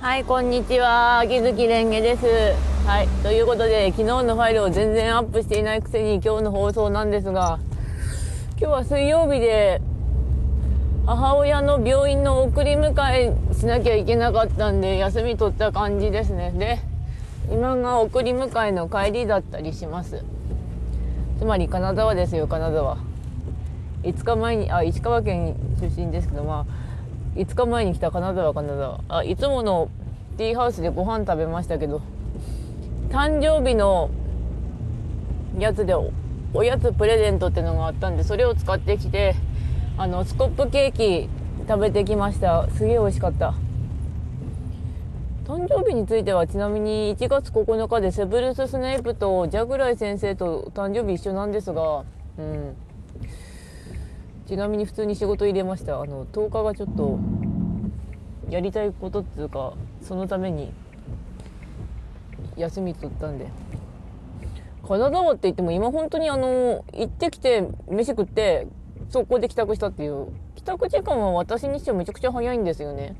はい、こんにちは。秋月蓮華です。はい、ということで、昨日のファイルを全然アップしていないくせに今日の放送なんですが、今日は水曜日で、母親の病院の送り迎えしなきゃいけなかったんで、休み取った感じですね。で、今が送り迎えの帰りだったりします。つまり金沢ですよ、金沢。5日前に、あ、石川県出身ですけど、まあ、5日前に来た金沢金沢。あいつものティーハウスでご飯食べましたけど誕生日のやつでおやつプレゼントってのがあったんでそれを使ってきてあのスコップケーキ食べてきました。すげえ美味しかった。誕生日についてはちなみに1月9日でセブルス・スネイプとジャグライ先生と誕生日一緒なんですがうん。ちなみに普通に仕事入れました。あの10日がちょっとやりたいことっていうかそのために休み取ったんで。金沢って言っても今本当にあの行ってきて飯食って速攻で帰宅したっていう帰宅時間は私にしてはめちゃくちゃ早いんですよね。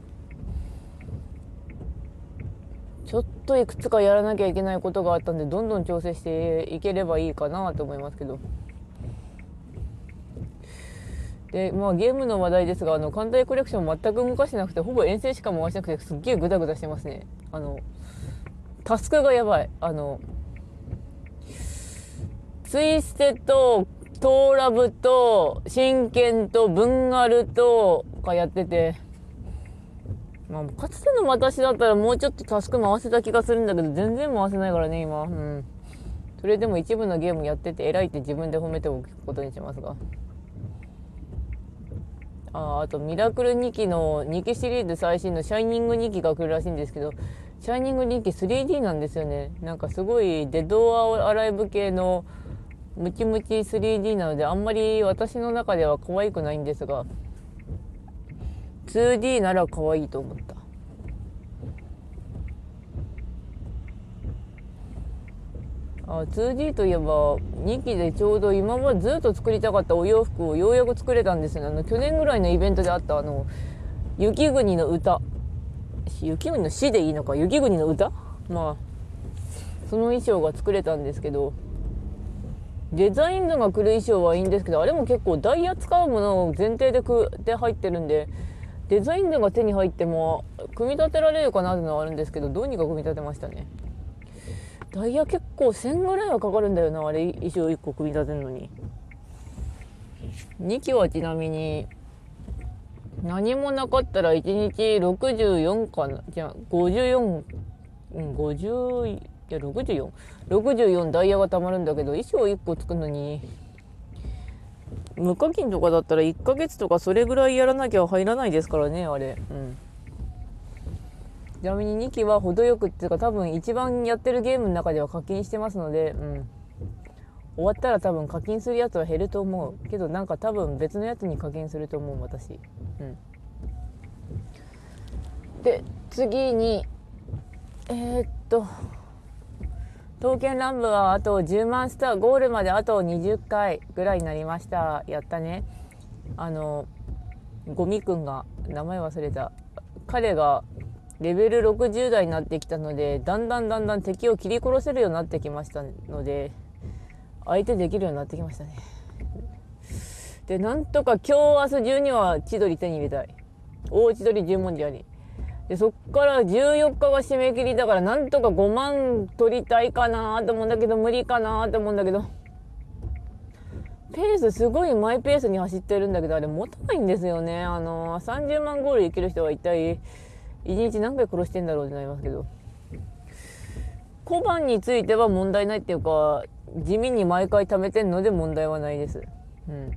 ちょっといくつかやらなきゃいけないことがあったんでどんどん調整していければいいかなと思いますけど。で、まあゲームの話題ですが、あの、艦隊コレクション全く動かしてなくて、ほぼ遠征しか回してなくて、すっげえグダグダしてますね。あの、タスクがやばい。あの、ツイステと、トーラブと、真剣と、ブンガルと、かやってて、まあ、かつての私だったらもうちょっとタスク回せた気がするんだけど、全然回せないからね、今。うん。それでも一部のゲームやってて偉いって自分で褒めておくことにしますが。ああとミラクル2期の2期シリーズ最新のシャイニング2期が来るらしいんですけどシャイニング2期 3D なんですよね。なんかすごいデッドアライブ系のムキムキ 3D なのであんまり私の中では可愛くないんですが 2D なら可愛いと思った。あ 2D といえば2期でちょうど今までずっと作りたかったお洋服をようやく作れたんですよね。あの去年ぐらいのイベントであったあの雪国の歌。雪国の詩でいいのか？雪国の歌？まあその衣装が作れたんですけどデザイン図が来る衣装はいいんですけどあれも結構ダイヤ使うものを前提でくで入ってるんでデザイン図が手に入っても組み立てられるかなっていうのはあるんですけどどうにか組み立てましたね。ダイヤ結構1000ぐらいはかかるんだよなあれ衣装1個組み立てるのに。2機はちなみに何もなかったら1日64かなじゃあ54うん50いや6464 64ダイヤがたまるんだけど衣装1個作るのに。無課金とかだったら1ヶ月とかそれぐらいやらなきゃ入らないですからねあれ。うん。ちなみに2期は程よくっていうか多分一番やってるゲームの中では課金してますので、うん、終わったら多分課金するやつは減ると思うけどなんか多分別のやつに課金すると思う私。うん。で次にえー、っと刀剣乱舞はあと10万スターゴールまであと20回ぐらいになりました。やったね。あのゴミくんが名前忘れた。彼がレベル60代になってきたのでだんだんだんだん敵を切り殺せるようになってきましたので相手できるようになってきましたね。でなんとか今日明日中には千鳥手に入れたい。大千鳥十文字あり。でそっから14日が締め切りだからなんとか5万取りたいかなと思うんだけど無理かなと思うんだけどペースすごいマイペースに走ってるんだけどあれ持たないんですよね。あの30万ゴールいける人は一体1日何回殺してんだろうってなりますけど。小判については問題ないっていうか地味に毎回貯めてんので問題はないです。うん。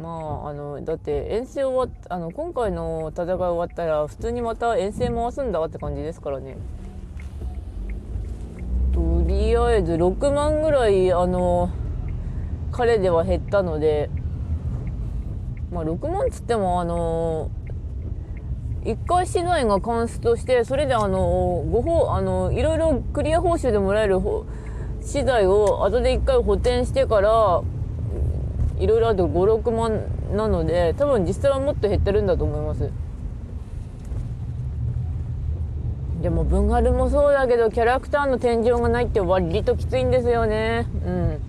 まああのだって遠征終わっあの今回の戦い終わったら普通にまた遠征回すんだって感じですからね。とりあえず6万ぐらいあの彼では減ったのでまあ6万つってもあの一回資材がカンストしてそれであのごほあのいろいろクリア報酬でもらえる資材を後で一回補填してからいろいろあと56万なので多分実際はもっと減ってるんだと思います。でも文春もそうだけどキャラクターの天井がないって割ときついんですよね。うん。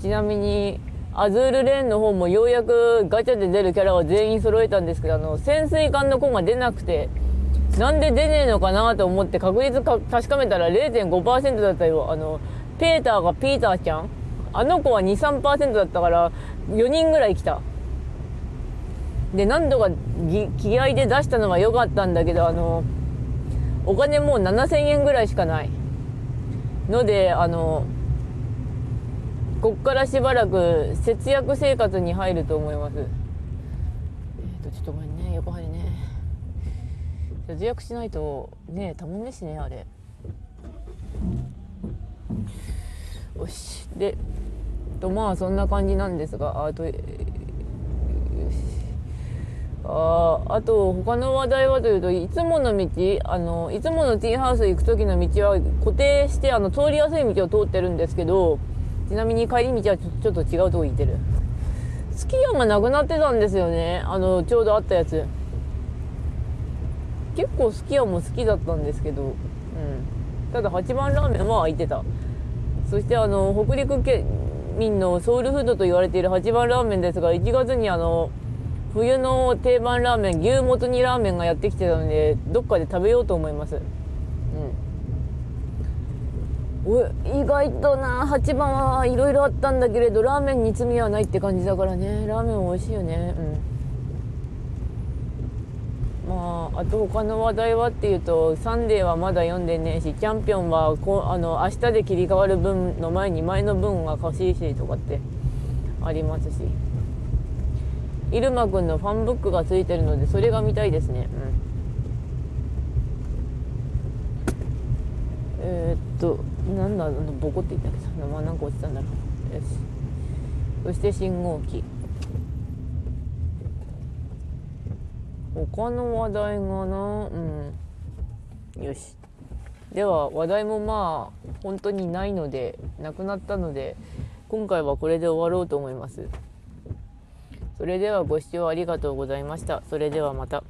ちなみにアズールレーンの方もようやくガチャで出るキャラは全員揃えたんですけどあの潜水艦の子が出なくてなんで出ねえのかなと思って確率か確かめたら0.5%だったよ。あのペーターがピーターちゃん。あの子は23%だったから4人ぐらい来た。で何度か気合で出したのは良かったんだけどあのお金もう7000円ぐらいしかない。のであのこっからしばらく節約生活に入ると思います。えっ、ー、とちょっとごめんね。横張りね。節約しないとねたもんですねあれ。よし。でとまあそんな感じなんですがあとああと他の話題はというといつもの道あのいつものティーハウス行く時の道は固定してあの通りやすい道を通ってるんですけどちなみに帰り道はちょっと違うとこ行ってる。すき家がなくなってたんですよね。あのちょうどあったやつ。結構すき家も好きだったんですけど、うん、ただ八番ラーメンは空いてた。そしてあの北陸県民のソウルフードと言われている八番ラーメンですが1月にあの冬の定番ラーメン牛もつ煮ラーメンがやってきてたのでどっかで食べようと思います。うん。意外とな。8番はいろいろあったんだけれどラーメンに罪はないって感じだからね。ラーメン美味しいよね。うん。まああと他の話題はっていうとサンデーはまだ読んでねえしチャンピオンはこあの明日で切り替わる分の前に前の分が欲しいしとかってありますし。入間くんのファンブックがついてるのでそれが見たいですね、うん、えー、っとなんだあのボコって言ったけ？ど名前何個落ちたんだろうよしそして信号機他の話題がなうんよしでは話題もまあ本当にないのでなくなったので今回はこれで終わろうと思います。それではご視聴ありがとうございました。それではまた。